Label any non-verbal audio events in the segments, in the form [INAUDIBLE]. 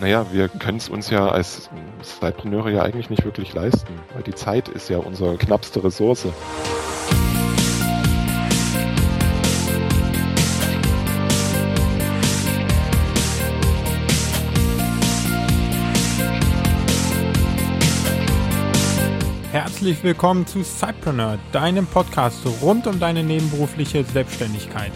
naja, wir können es uns ja als Zeitpreneure ja eigentlich nicht wirklich leisten, weil die Zeit ist ja unsere knappste Ressource. Herzlich willkommen zu Cypreneur, deinem Podcast rund um deine nebenberufliche Selbstständigkeit.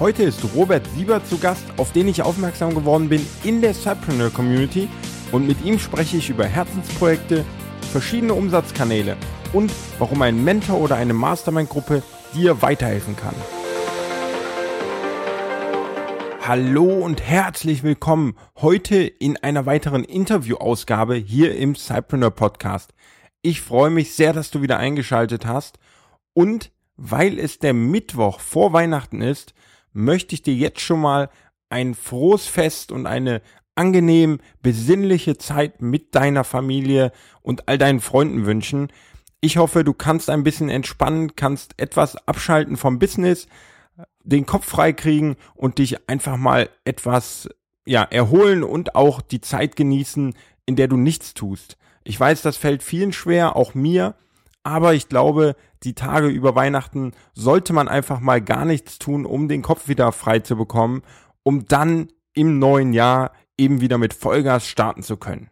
Heute ist Robert Sieber zu Gast, auf den ich aufmerksam geworden bin in der Cypreneur Community und mit ihm spreche ich über Herzensprojekte, verschiedene Umsatzkanäle und warum ein Mentor oder eine Mastermind-Gruppe dir weiterhelfen kann. Hallo und herzlich willkommen heute in einer weiteren Interviewausgabe hier im Cypreneur Podcast. Ich freue mich sehr, dass du wieder eingeschaltet hast und weil es der Mittwoch vor Weihnachten ist, möchte ich dir jetzt schon mal ein frohes Fest und eine angenehm besinnliche Zeit mit deiner Familie und all deinen Freunden wünschen. Ich hoffe, du kannst ein bisschen entspannen, kannst etwas abschalten vom Business, den Kopf frei kriegen und dich einfach mal etwas ja, erholen und auch die Zeit genießen, in der du nichts tust. Ich weiß, das fällt vielen schwer, auch mir, aber ich glaube, die Tage über Weihnachten sollte man einfach mal gar nichts tun, um den Kopf wieder frei zu bekommen, um dann im neuen Jahr eben wieder mit Vollgas starten zu können.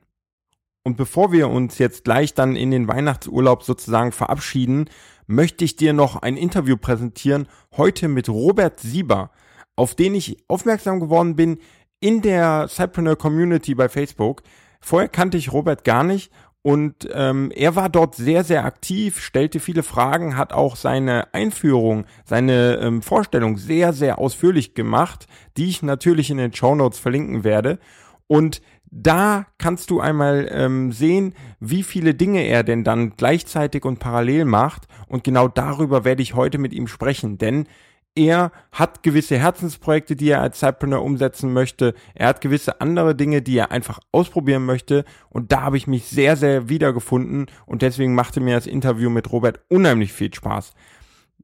Und bevor wir uns jetzt gleich dann in den Weihnachtsurlaub sozusagen verabschieden, möchte ich dir noch ein Interview präsentieren, heute mit Robert Sieber, auf den ich aufmerksam geworden bin in der Cypreneur Community bei Facebook. Vorher kannte ich Robert gar nicht und ähm, er war dort sehr, sehr aktiv, stellte viele Fragen, hat auch seine Einführung, seine ähm, Vorstellung sehr, sehr ausführlich gemacht, die ich natürlich in den Show Notes verlinken werde. Und da kannst du einmal ähm, sehen, wie viele Dinge er denn dann gleichzeitig und parallel macht. Und genau darüber werde ich heute mit ihm sprechen, denn er hat gewisse Herzensprojekte, die er als Cypreneur umsetzen möchte. Er hat gewisse andere Dinge, die er einfach ausprobieren möchte. Und da habe ich mich sehr, sehr wiedergefunden. Und deswegen machte mir das Interview mit Robert unheimlich viel Spaß.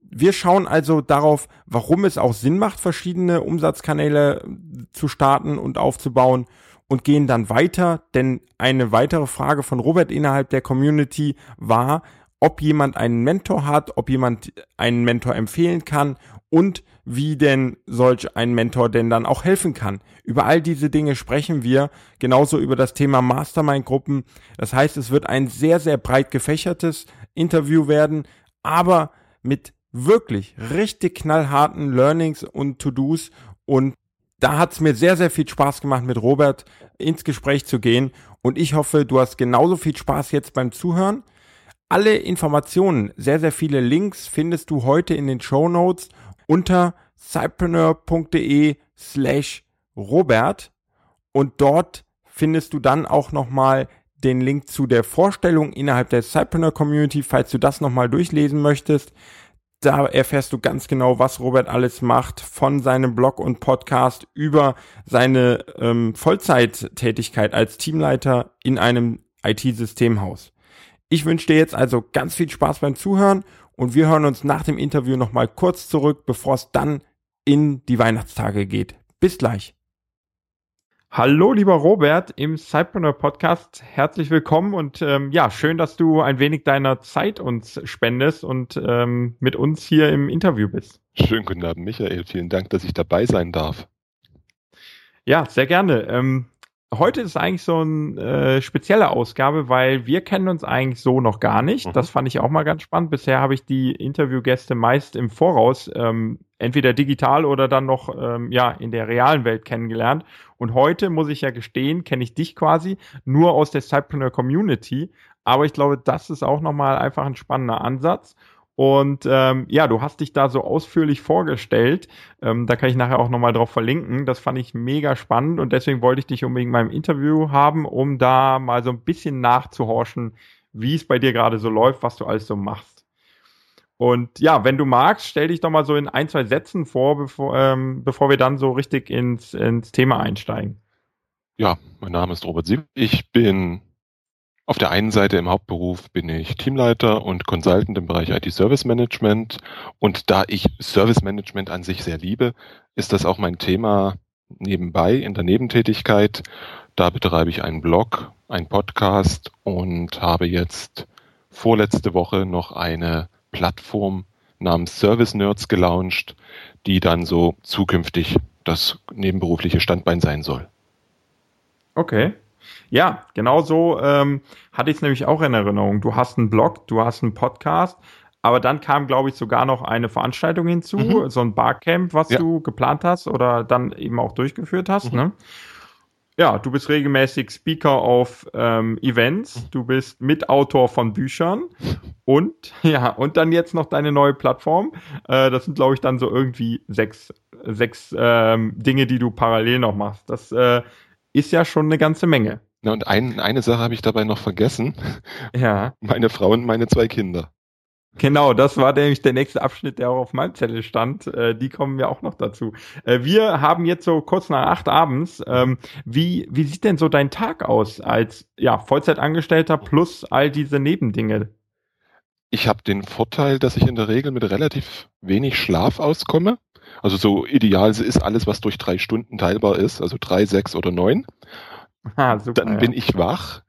Wir schauen also darauf, warum es auch Sinn macht, verschiedene Umsatzkanäle zu starten und aufzubauen und gehen dann weiter, denn eine weitere Frage von Robert innerhalb der Community war, ob jemand einen Mentor hat, ob jemand einen Mentor empfehlen kann und wie denn solch ein Mentor denn dann auch helfen kann. Über all diese Dinge sprechen wir, genauso über das Thema Mastermind-Gruppen. Das heißt, es wird ein sehr, sehr breit gefächertes Interview werden, aber mit wirklich richtig knallharten Learnings und To-Dos und da hat es mir sehr, sehr viel Spaß gemacht, mit Robert ins Gespräch zu gehen und ich hoffe, du hast genauso viel Spaß jetzt beim Zuhören. Alle Informationen, sehr, sehr viele Links findest du heute in den Show Notes unter cypreneur.de slash Robert und dort findest du dann auch nochmal den Link zu der Vorstellung innerhalb der Cypreneur Community, falls du das nochmal durchlesen möchtest. Da erfährst du ganz genau, was Robert alles macht, von seinem Blog und Podcast über seine ähm, Vollzeittätigkeit als Teamleiter in einem IT-Systemhaus. Ich wünsche dir jetzt also ganz viel Spaß beim Zuhören und wir hören uns nach dem Interview nochmal kurz zurück, bevor es dann in die Weihnachtstage geht. Bis gleich. Hallo, lieber Robert im Cypreneur Podcast. Herzlich willkommen und ähm, ja, schön, dass du ein wenig deiner Zeit uns spendest und ähm, mit uns hier im Interview bist. Schönen guten Abend, Michael. Vielen Dank, dass ich dabei sein darf. Ja, sehr gerne. Ähm, heute ist eigentlich so eine äh, spezielle Ausgabe, weil wir kennen uns eigentlich so noch gar nicht. Mhm. Das fand ich auch mal ganz spannend. Bisher habe ich die Interviewgäste meist im Voraus ähm, entweder digital oder dann noch ähm, ja in der realen Welt kennengelernt. Und heute muss ich ja gestehen, kenne ich dich quasi nur aus der Cypreneur Community. Aber ich glaube, das ist auch nochmal einfach ein spannender Ansatz. Und ähm, ja, du hast dich da so ausführlich vorgestellt. Ähm, da kann ich nachher auch nochmal drauf verlinken. Das fand ich mega spannend und deswegen wollte ich dich unbedingt mal im Interview haben, um da mal so ein bisschen nachzuhorchen, wie es bei dir gerade so läuft, was du alles so machst. Und ja, wenn du magst, stell dich doch mal so in ein, zwei Sätzen vor, bevor, ähm, bevor wir dann so richtig ins, ins Thema einsteigen. Ja, mein Name ist Robert Sieb. Ich bin auf der einen Seite im Hauptberuf bin ich Teamleiter und Consultant im Bereich IT Service Management. Und da ich Service Management an sich sehr liebe, ist das auch mein Thema nebenbei in der Nebentätigkeit. Da betreibe ich einen Blog, einen Podcast und habe jetzt vorletzte Woche noch eine Plattform namens Service Nerds gelauncht, die dann so zukünftig das nebenberufliche Standbein sein soll. Okay. Ja, genau so ähm, hatte ich es nämlich auch in Erinnerung. Du hast einen Blog, du hast einen Podcast, aber dann kam, glaube ich, sogar noch eine Veranstaltung hinzu, mhm. so ein Barcamp, was ja. du geplant hast oder dann eben auch durchgeführt hast. Mhm. Ne? Ja, du bist regelmäßig Speaker auf ähm, Events, du bist Mitautor von Büchern und [LAUGHS] ja, und dann jetzt noch deine neue Plattform. Äh, das sind, glaube ich, dann so irgendwie sechs, sechs ähm, Dinge, die du parallel noch machst. Das äh, ist ja schon eine ganze Menge. Na, und ein, eine Sache habe ich dabei noch vergessen. Ja. [LAUGHS] Meine Frau und meine zwei Kinder. Genau, das war nämlich der nächste Abschnitt, der auch auf meinem Zettel stand. Äh, die kommen wir auch noch dazu. Äh, wir haben jetzt so kurz nach acht abends. Ähm, wie, wie sieht denn so dein Tag aus als ja, Vollzeitangestellter plus all diese Nebendinge? Ich habe den Vorteil, dass ich in der Regel mit relativ wenig Schlaf auskomme. Also so ideal ist alles, was durch drei Stunden teilbar ist, also drei, sechs oder neun. [LAUGHS] Ah, super, Dann bin ja. ich wach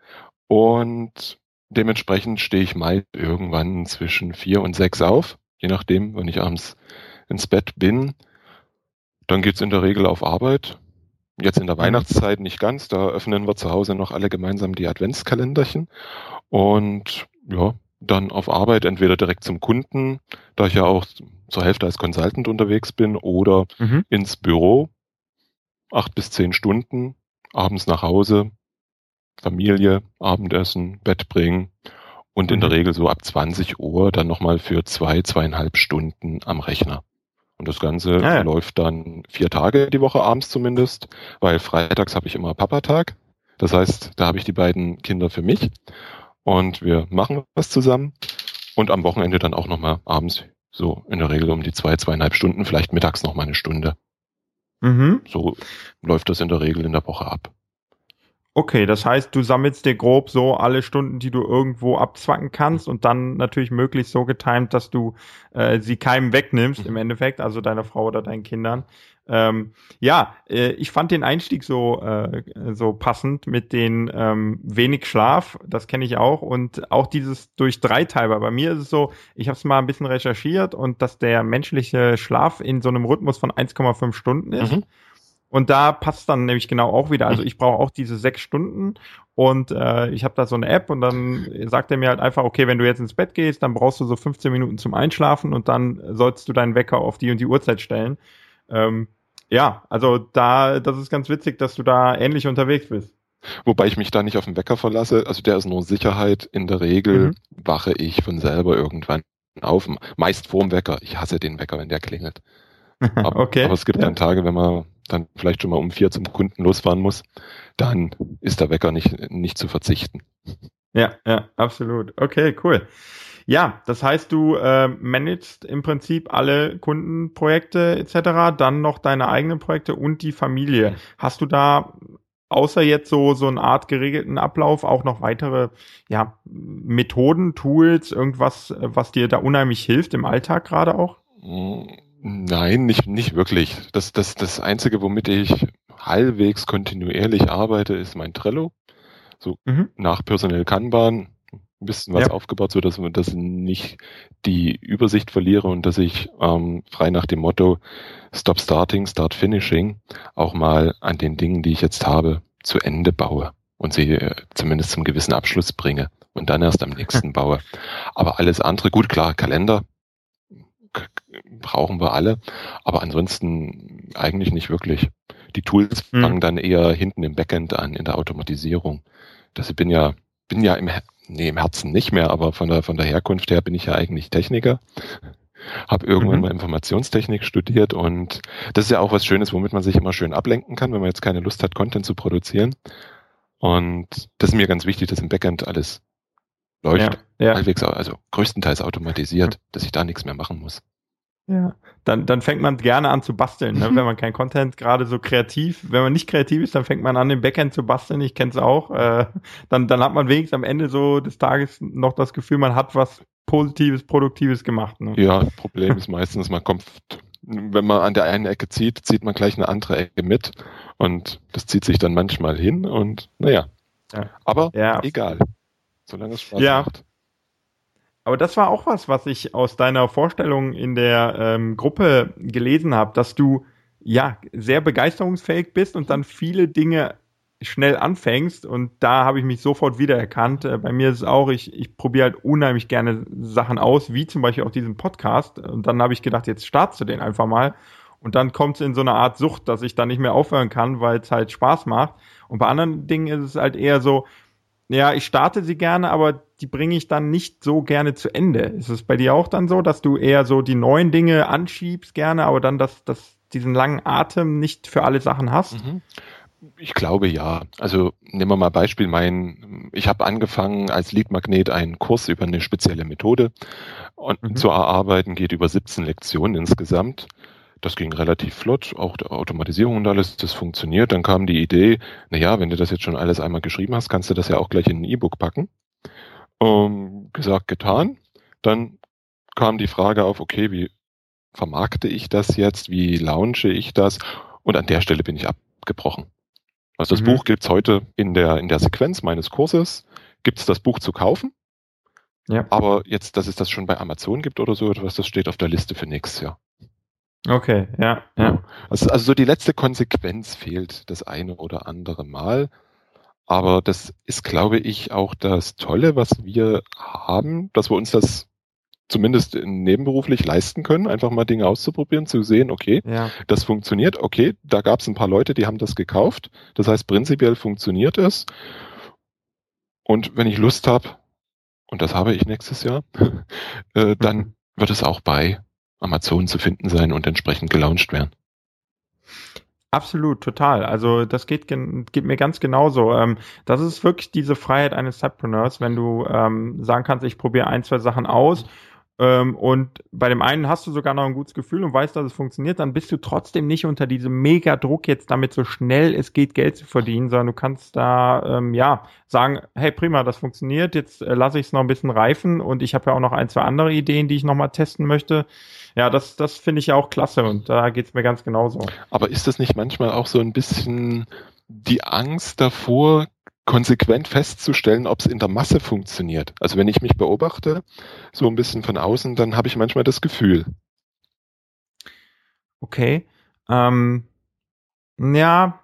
und Dementsprechend stehe ich meist irgendwann zwischen vier und sechs auf, je nachdem, wann ich abends ins Bett bin. Dann geht's in der Regel auf Arbeit. Jetzt in der mhm. Weihnachtszeit nicht ganz, da öffnen wir zu Hause noch alle gemeinsam die Adventskalenderchen. Und ja, dann auf Arbeit entweder direkt zum Kunden, da ich ja auch zur Hälfte als Consultant unterwegs bin, oder mhm. ins Büro, acht bis zehn Stunden, abends nach Hause, Familie, Abendessen, Bett bringen und in der mhm. Regel so ab 20 Uhr dann nochmal für zwei, zweieinhalb Stunden am Rechner. Und das Ganze ah, ja. läuft dann vier Tage die Woche abends zumindest, weil freitags habe ich immer Papatag. Das heißt, da habe ich die beiden Kinder für mich und wir machen was zusammen und am Wochenende dann auch nochmal abends so in der Regel um die zwei, zweieinhalb Stunden, vielleicht mittags nochmal eine Stunde. Mhm. So läuft das in der Regel in der Woche ab. Okay, das heißt, du sammelst dir grob so alle Stunden, die du irgendwo abzwacken kannst und dann natürlich möglichst so getimt, dass du äh, sie keinem wegnimmst mhm. im Endeffekt, also deiner Frau oder deinen Kindern. Ähm, ja, äh, ich fand den Einstieg so äh, so passend mit den ähm, wenig Schlaf, das kenne ich auch und auch dieses durch drei teilbar. Bei mir ist es so, ich habe es mal ein bisschen recherchiert und dass der menschliche Schlaf in so einem Rhythmus von 1,5 Stunden ist. Mhm. Und da passt dann nämlich genau auch wieder. Also ich brauche auch diese sechs Stunden und äh, ich habe da so eine App und dann sagt er mir halt einfach, okay, wenn du jetzt ins Bett gehst, dann brauchst du so 15 Minuten zum Einschlafen und dann sollst du deinen Wecker auf die und die Uhrzeit stellen. Ähm, ja, also da, das ist ganz witzig, dass du da ähnlich unterwegs bist. Wobei ich mich da nicht auf den Wecker verlasse. Also der ist nur Sicherheit. In der Regel mhm. wache ich von selber irgendwann auf. Meist vorm Wecker. Ich hasse den Wecker, wenn der klingelt. [LAUGHS] Aber, okay. aber es gibt ja. dann Tage, wenn man dann vielleicht schon mal um vier zum Kunden losfahren muss, dann ist der Wecker nicht, nicht zu verzichten. Ja, ja, absolut. Okay, cool. Ja, das heißt, du äh, managst im Prinzip alle Kundenprojekte etc., dann noch deine eigenen Projekte und die Familie. Hast du da außer jetzt so so eine Art geregelten Ablauf auch noch weitere ja Methoden, Tools, irgendwas, was dir da unheimlich hilft im Alltag gerade auch? Nein, nicht, nicht wirklich. Das, das, das Einzige, womit ich halbwegs kontinuierlich arbeite, ist mein Trello. So mhm. nach Personell Kanban ein bisschen was ja. aufgebaut, so dass, dass ich nicht die Übersicht verliere und dass ich ähm, frei nach dem Motto Stop Starting, Start Finishing auch mal an den Dingen, die ich jetzt habe, zu Ende baue und sie äh, zumindest zum gewissen Abschluss bringe und dann erst am [LAUGHS] nächsten baue. Aber alles andere, gut, klar, Kalender, brauchen wir alle, aber ansonsten eigentlich nicht wirklich. Die Tools hm. fangen dann eher hinten im Backend an, in der Automatisierung. Das bin ja, bin ja im, nee, im Herzen nicht mehr, aber von der, von der Herkunft her bin ich ja eigentlich Techniker. Habe irgendwann mhm. mal Informationstechnik studiert und das ist ja auch was Schönes, womit man sich immer schön ablenken kann, wenn man jetzt keine Lust hat, Content zu produzieren. Und das ist mir ganz wichtig, dass im Backend alles läuft. Ja, ja. Halbwegs, also größtenteils automatisiert, dass ich da nichts mehr machen muss. Ja, dann, dann fängt man gerne an zu basteln, ne? [LAUGHS] wenn man kein Content gerade so kreativ, wenn man nicht kreativ ist, dann fängt man an, im Backend zu basteln. Ich kenne es auch. Äh, dann, dann hat man wenigstens am Ende so des Tages noch das Gefühl, man hat was Positives, Produktives gemacht. Ne? Ja, Problem ist meistens, man kommt wenn man an der einen Ecke zieht, zieht man gleich eine andere Ecke mit und das zieht sich dann manchmal hin und naja. Ja. Aber ja. egal, solange es Spaß ja. macht. Aber das war auch was, was ich aus deiner Vorstellung in der ähm, Gruppe gelesen habe, dass du ja sehr begeisterungsfähig bist und dann viele Dinge schnell anfängst. Und da habe ich mich sofort wiedererkannt. Äh, bei mir ist es auch, ich, ich probiere halt unheimlich gerne Sachen aus, wie zum Beispiel auch diesen Podcast. Und dann habe ich gedacht, jetzt startest du den einfach mal. Und dann kommt es in so eine Art Sucht, dass ich dann nicht mehr aufhören kann, weil es halt Spaß macht. Und bei anderen Dingen ist es halt eher so, ja, ich starte sie gerne, aber die bringe ich dann nicht so gerne zu Ende. Ist es bei dir auch dann so, dass du eher so die neuen Dinge anschiebst gerne, aber dann das, das, diesen langen Atem nicht für alle Sachen hast? Mhm. Ich glaube ja. Also nehmen wir mal Beispiel, mein, ich habe angefangen als Leadmagnet einen Kurs über eine spezielle Methode und mhm. zu erarbeiten, geht über 17 Lektionen insgesamt. Das ging relativ flott, auch der Automatisierung und alles, das funktioniert. Dann kam die Idee, na ja, wenn du das jetzt schon alles einmal geschrieben hast, kannst du das ja auch gleich in ein E-Book packen. Um, gesagt, getan. Dann kam die Frage auf, okay, wie vermarkte ich das jetzt? Wie launche ich das? Und an der Stelle bin ich abgebrochen. Also das mhm. Buch gibt's heute in der, in der Sequenz meines Kurses, gibt's das Buch zu kaufen. Ja. Aber jetzt, dass es das schon bei Amazon gibt oder so etwas, das steht auf der Liste für nächstes Jahr. Okay, ja, ja. Also, also so die letzte Konsequenz fehlt das eine oder andere Mal. Aber das ist, glaube ich, auch das Tolle, was wir haben, dass wir uns das zumindest nebenberuflich leisten können, einfach mal Dinge auszuprobieren, zu sehen, okay, ja. das funktioniert, okay, da gab es ein paar Leute, die haben das gekauft. Das heißt, prinzipiell funktioniert es. Und wenn ich Lust habe, und das habe ich nächstes Jahr, [LAUGHS] äh, dann mhm. wird es auch bei Amazon zu finden sein und entsprechend gelauncht werden. Absolut, total. Also das geht, geht mir ganz genauso. Ähm, das ist wirklich diese Freiheit eines Subpreneurs, wenn du ähm, sagen kannst, ich probiere ein, zwei Sachen aus ähm, und bei dem einen hast du sogar noch ein gutes Gefühl und weißt, dass es funktioniert, dann bist du trotzdem nicht unter diesem Mega-Druck, jetzt damit so schnell es geht, Geld zu verdienen, sondern du kannst da ähm, ja sagen, hey prima, das funktioniert, jetzt äh, lasse ich es noch ein bisschen reifen und ich habe ja auch noch ein, zwei andere Ideen, die ich nochmal testen möchte. Ja, das, das finde ich ja auch klasse und da geht's mir ganz genauso. Aber ist das nicht manchmal auch so ein bisschen die Angst davor, konsequent festzustellen, ob es in der Masse funktioniert. Also wenn ich mich beobachte, so ein bisschen von außen, dann habe ich manchmal das Gefühl. Okay. Ähm, ja,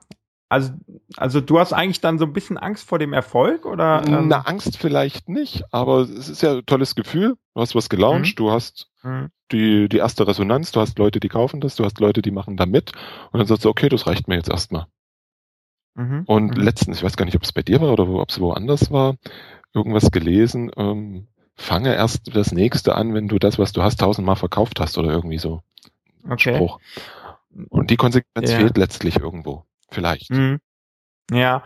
also, also du hast eigentlich dann so ein bisschen Angst vor dem Erfolg oder? Ähm? Na, Angst vielleicht nicht, aber es ist ja ein tolles Gefühl. Du hast was gelauncht, mhm. du hast mhm. die, die erste Resonanz, du hast Leute, die kaufen das, du hast Leute, die machen da mit und dann sagst du, okay, das reicht mir jetzt erstmal. Mhm. Und mhm. letztens, ich weiß gar nicht, ob es bei dir war oder ob es woanders war, irgendwas gelesen, ähm, fange erst das nächste an, wenn du das, was du hast, tausendmal verkauft hast oder irgendwie so. Okay. Spruch. Und die Konsequenz ja. fehlt letztlich irgendwo. Vielleicht. Mhm. Ja,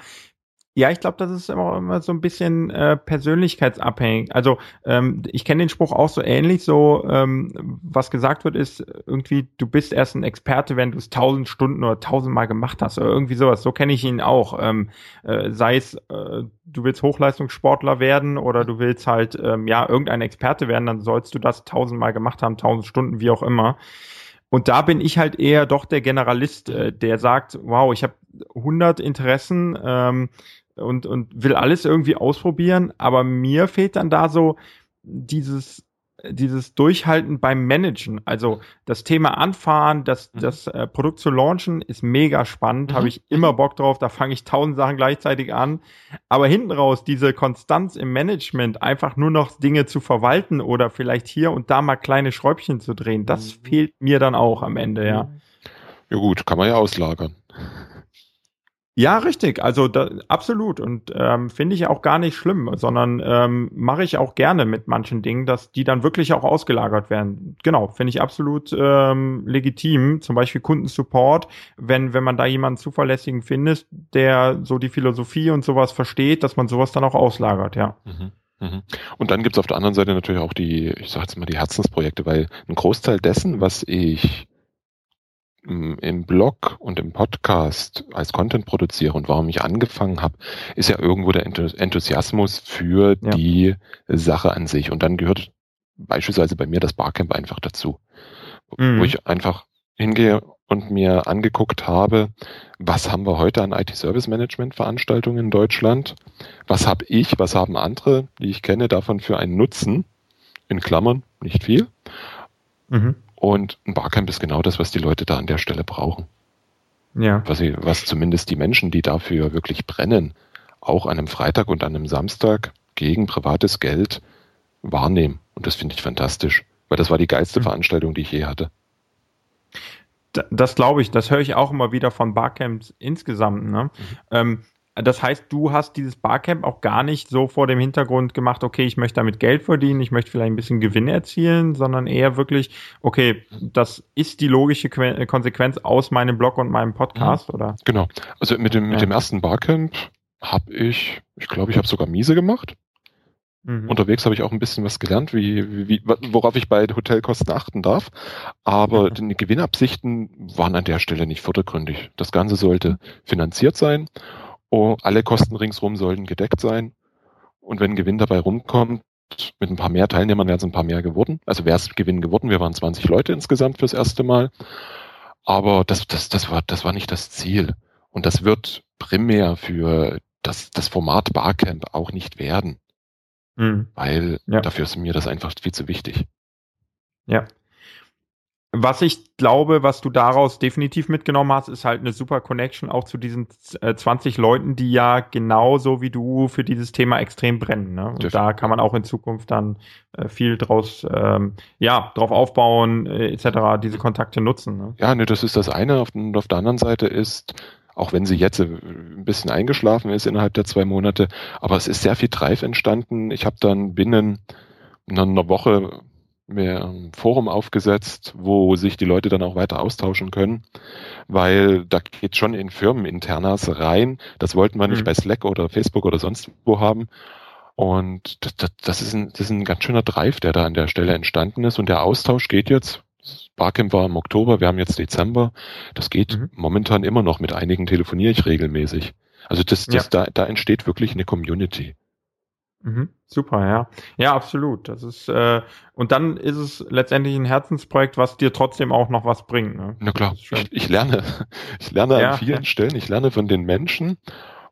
ja, ich glaube, das ist immer, immer so ein bisschen äh, persönlichkeitsabhängig. Also ähm, ich kenne den Spruch auch so ähnlich. So ähm, was gesagt wird, ist irgendwie, du bist erst ein Experte, wenn du es tausend Stunden oder tausendmal gemacht hast oder irgendwie sowas. So kenne ich ihn auch. Ähm, äh, sei es, äh, du willst Hochleistungssportler werden oder du willst halt ähm, ja irgendein Experte werden, dann sollst du das tausendmal gemacht haben, tausend Stunden, wie auch immer. Und da bin ich halt eher doch der Generalist, äh, der sagt, wow, ich habe 100 Interessen, ähm, und, und will alles irgendwie ausprobieren, aber mir fehlt dann da so dieses dieses Durchhalten beim Managen. Also das Thema Anfahren, das, mhm. das äh, Produkt zu launchen, ist mega spannend, mhm. habe ich immer Bock drauf, da fange ich tausend Sachen gleichzeitig an. Aber hinten raus, diese Konstanz im Management, einfach nur noch Dinge zu verwalten oder vielleicht hier und da mal kleine Schräubchen zu drehen, das mhm. fehlt mir dann auch am Ende, ja. Ja gut, kann man ja auslagern. Ja, richtig. Also da, absolut. Und ähm, finde ich auch gar nicht schlimm, sondern ähm, mache ich auch gerne mit manchen Dingen, dass die dann wirklich auch ausgelagert werden. Genau, finde ich absolut ähm, legitim. Zum Beispiel Kundensupport, wenn, wenn man da jemanden zuverlässigen findet, der so die Philosophie und sowas versteht, dass man sowas dann auch auslagert, ja. Mhm. mhm. Und dann gibt's auf der anderen Seite natürlich auch die, ich sage jetzt mal, die Herzensprojekte, weil ein Großteil dessen, was ich im Blog und im Podcast als Content produziere und warum ich angefangen habe, ist ja irgendwo der Enthusiasmus für ja. die Sache an sich. Und dann gehört beispielsweise bei mir das Barcamp einfach dazu, mhm. wo ich einfach hingehe und mir angeguckt habe, was haben wir heute an IT-Service-Management-Veranstaltungen in Deutschland? Was habe ich, was haben andere, die ich kenne, davon für einen Nutzen? In Klammern, nicht viel. Mhm. Und ein Barcamp ist genau das, was die Leute da an der Stelle brauchen. Ja. Was, sie, was zumindest die Menschen, die dafür wirklich brennen, auch an einem Freitag und an einem Samstag gegen privates Geld wahrnehmen. Und das finde ich fantastisch, weil das war die geilste mhm. Veranstaltung, die ich je hatte. Das glaube ich, das höre ich auch immer wieder von Barcamps insgesamt. Ne? Mhm. Ähm, das heißt, du hast dieses Barcamp auch gar nicht so vor dem Hintergrund gemacht, okay, ich möchte damit Geld verdienen, ich möchte vielleicht ein bisschen Gewinn erzielen, sondern eher wirklich, okay, das ist die logische Konsequenz aus meinem Blog und meinem Podcast, mhm. oder? Genau. Also mit dem, mit dem ersten Barcamp habe ich, ich glaube, ich habe sogar miese gemacht. Mhm. Unterwegs habe ich auch ein bisschen was gelernt, wie, wie, worauf ich bei Hotelkosten achten darf. Aber mhm. die Gewinnabsichten waren an der Stelle nicht vordergründig. Das Ganze sollte finanziert sein Oh, alle Kosten ringsrum sollten gedeckt sein. Und wenn Gewinn dabei rumkommt, mit ein paar mehr Teilnehmern wären es ein paar mehr geworden. Also wäre es Gewinn geworden. Wir waren 20 Leute insgesamt fürs erste Mal. Aber das, das, das, war, das war nicht das Ziel. Und das wird primär für das, das Format Barcamp auch nicht werden. Mhm. Weil ja. dafür ist mir das einfach viel zu wichtig. Ja. Was ich glaube, was du daraus definitiv mitgenommen hast, ist halt eine super Connection auch zu diesen äh, 20 Leuten, die ja genauso wie du für dieses Thema extrem brennen. Ne? Und da kann man auch in Zukunft dann äh, viel draus, ähm, ja, drauf aufbauen, äh, etc., diese Kontakte nutzen. Ne? Ja, ne, das ist das eine. Auf, auf der anderen Seite ist, auch wenn sie jetzt äh, ein bisschen eingeschlafen ist innerhalb der zwei Monate, aber es ist sehr viel Drive entstanden. Ich habe dann binnen einer Woche mehr ein Forum aufgesetzt, wo sich die Leute dann auch weiter austauschen können, weil da geht schon in Firmeninternas rein. Das wollten wir nicht mhm. bei Slack oder Facebook oder sonst wo haben. Und das, das, das, ist ein, das ist ein ganz schöner Drive, der da an der Stelle entstanden ist. Und der Austausch geht jetzt. Barcamp war im Oktober, wir haben jetzt Dezember. Das geht mhm. momentan immer noch. Mit einigen telefoniere ich regelmäßig. Also das, das, ja. da, da entsteht wirklich eine Community. Mhm, super, ja. Ja, absolut. Das ist, äh, und dann ist es letztendlich ein Herzensprojekt, was dir trotzdem auch noch was bringt. Ne? Na klar, ich, ich, lerne. [LAUGHS] Ich lerne ja, an vielen ja. Stellen, ich lerne von den Menschen.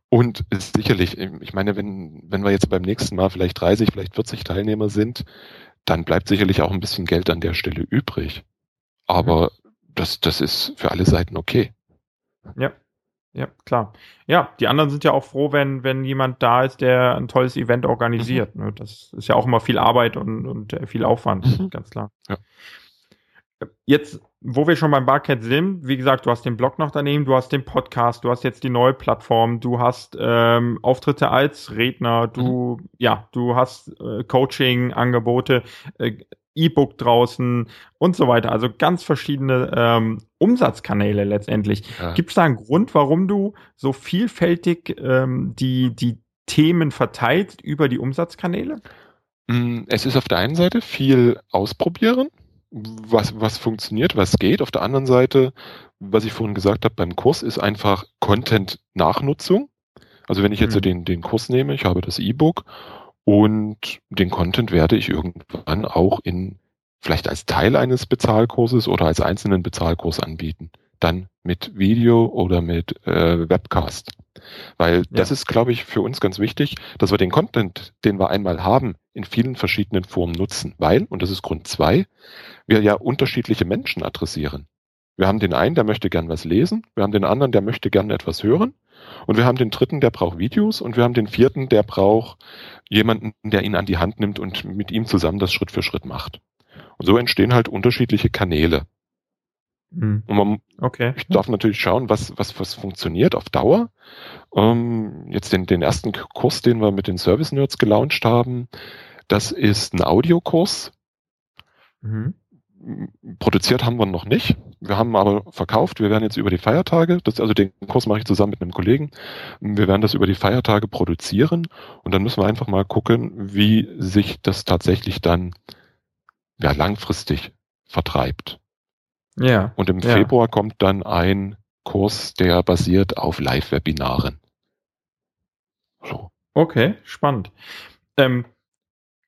Und sicherlich, ich meine, wenn, wenn wir jetzt beim nächsten Mal vielleicht 30, vielleicht 40 Teilnehmer sind, dann bleibt sicherlich auch ein bisschen Geld an der Stelle übrig. Aber mhm. das, das ist für alle Seiten okay. Ja. Ja, klar. Ja, die anderen sind ja auch froh, wenn, wenn jemand da ist, der ein tolles Event organisiert. Mhm. Ne? Das ist ja auch immer viel Arbeit und, und äh, viel Aufwand, mhm. ganz klar. Ja. Jetzt, wo wir schon beim Barcat sind, wie gesagt, du hast den Blog noch daneben, du hast den Podcast, du hast jetzt die neue Plattform, du hast ähm, Auftritte als Redner, du, mhm. ja, du hast äh, Coaching-Angebote. Äh, E-Book draußen und so weiter. Also ganz verschiedene ähm, Umsatzkanäle letztendlich. Ja. Gibt es da einen Grund, warum du so vielfältig ähm, die, die Themen verteilst über die Umsatzkanäle? Mm, es ist auf der einen Seite viel ausprobieren, was, was funktioniert, was geht. Auf der anderen Seite, was ich vorhin gesagt habe beim Kurs, ist einfach Content-Nachnutzung. Also wenn ich jetzt hm. den, den Kurs nehme, ich habe das E-Book und den Content werde ich irgendwann auch in vielleicht als Teil eines Bezahlkurses oder als einzelnen Bezahlkurs anbieten. Dann mit Video oder mit äh, Webcast. Weil ja. das ist, glaube ich, für uns ganz wichtig, dass wir den Content, den wir einmal haben, in vielen verschiedenen Formen nutzen. Weil, und das ist Grund zwei, wir ja unterschiedliche Menschen adressieren. Wir haben den einen, der möchte gern was lesen, wir haben den anderen, der möchte gern etwas hören und wir haben den dritten, der braucht Videos und wir haben den vierten, der braucht jemanden, der ihn an die Hand nimmt und mit ihm zusammen das Schritt für Schritt macht. Und so entstehen halt unterschiedliche Kanäle. Mhm. Und man, okay. ich darf natürlich schauen, was, was, was funktioniert auf Dauer. Ähm, jetzt den, den ersten Kurs, den wir mit den Service Nerds gelauncht haben, das ist ein Audiokurs. Mhm. Produziert haben wir noch nicht. Wir haben aber verkauft. Wir werden jetzt über die Feiertage, das, also den Kurs mache ich zusammen mit einem Kollegen. Wir werden das über die Feiertage produzieren und dann müssen wir einfach mal gucken, wie sich das tatsächlich dann ja, langfristig vertreibt. Ja. Und im ja. Februar kommt dann ein Kurs, der basiert auf Live-Webinaren. So. Okay, spannend. Ähm,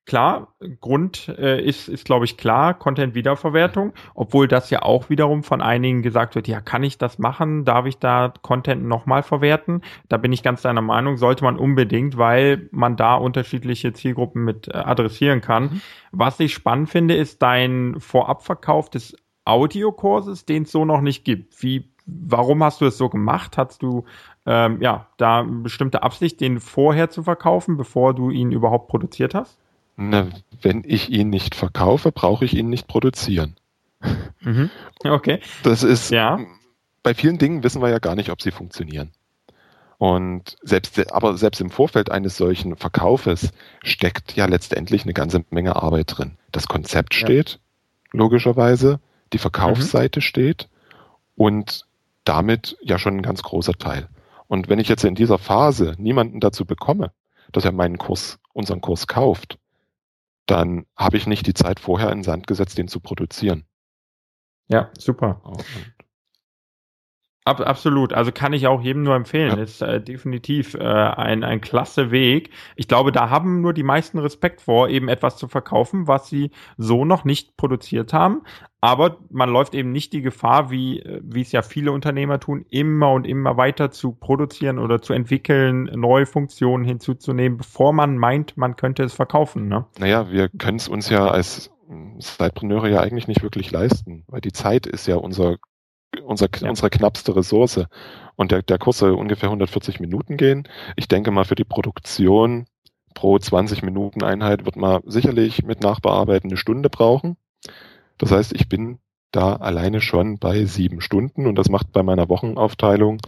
klar, Grund äh, ist, ist glaube ich, klar, Content-Wiederverwertung, obwohl das ja auch wiederum von einigen gesagt wird, ja, kann ich das machen? Darf ich da Content nochmal verwerten? Da bin ich ganz deiner Meinung, sollte man unbedingt, weil man da unterschiedliche Zielgruppen mit äh, adressieren kann. Mhm. Was ich spannend finde, ist dein Vorabverkauf des Audiokurses, den es so noch nicht gibt. Wie, warum hast du es so gemacht? Hast du ähm, ja da eine bestimmte Absicht, den vorher zu verkaufen, bevor du ihn überhaupt produziert hast? Na, wenn ich ihn nicht verkaufe, brauche ich ihn nicht produzieren. Mhm. Okay. Das ist, ja. bei vielen Dingen wissen wir ja gar nicht, ob sie funktionieren. Und selbst, aber selbst im Vorfeld eines solchen Verkaufes steckt ja letztendlich eine ganze Menge Arbeit drin. Das Konzept steht, ja. logischerweise, die Verkaufsseite mhm. steht und damit ja schon ein ganz großer Teil. Und wenn ich jetzt in dieser Phase niemanden dazu bekomme, dass er meinen Kurs, unseren Kurs kauft, dann habe ich nicht die Zeit vorher in den Sand gesetzt, den zu produzieren. Ja, super. Oh, Ab, absolut. Also kann ich auch jedem nur empfehlen. Ja. Ist äh, definitiv äh, ein, ein klasse Weg. Ich glaube, da haben nur die meisten Respekt vor, eben etwas zu verkaufen, was sie so noch nicht produziert haben. Aber man läuft eben nicht die Gefahr, wie, äh, wie es ja viele Unternehmer tun, immer und immer weiter zu produzieren oder zu entwickeln, neue Funktionen hinzuzunehmen, bevor man meint, man könnte es verkaufen. Ne? Naja, wir können es uns ja als Sidepreneure ja eigentlich nicht wirklich leisten, weil die Zeit ist ja unser unser, ja. unsere knappste Ressource. Und der, der Kurs soll ungefähr 140 Minuten gehen. Ich denke mal, für die Produktion pro 20 Minuten Einheit wird man sicherlich mit Nachbearbeiten eine Stunde brauchen. Das heißt, ich bin da alleine schon bei sieben Stunden und das macht bei meiner Wochenaufteilung,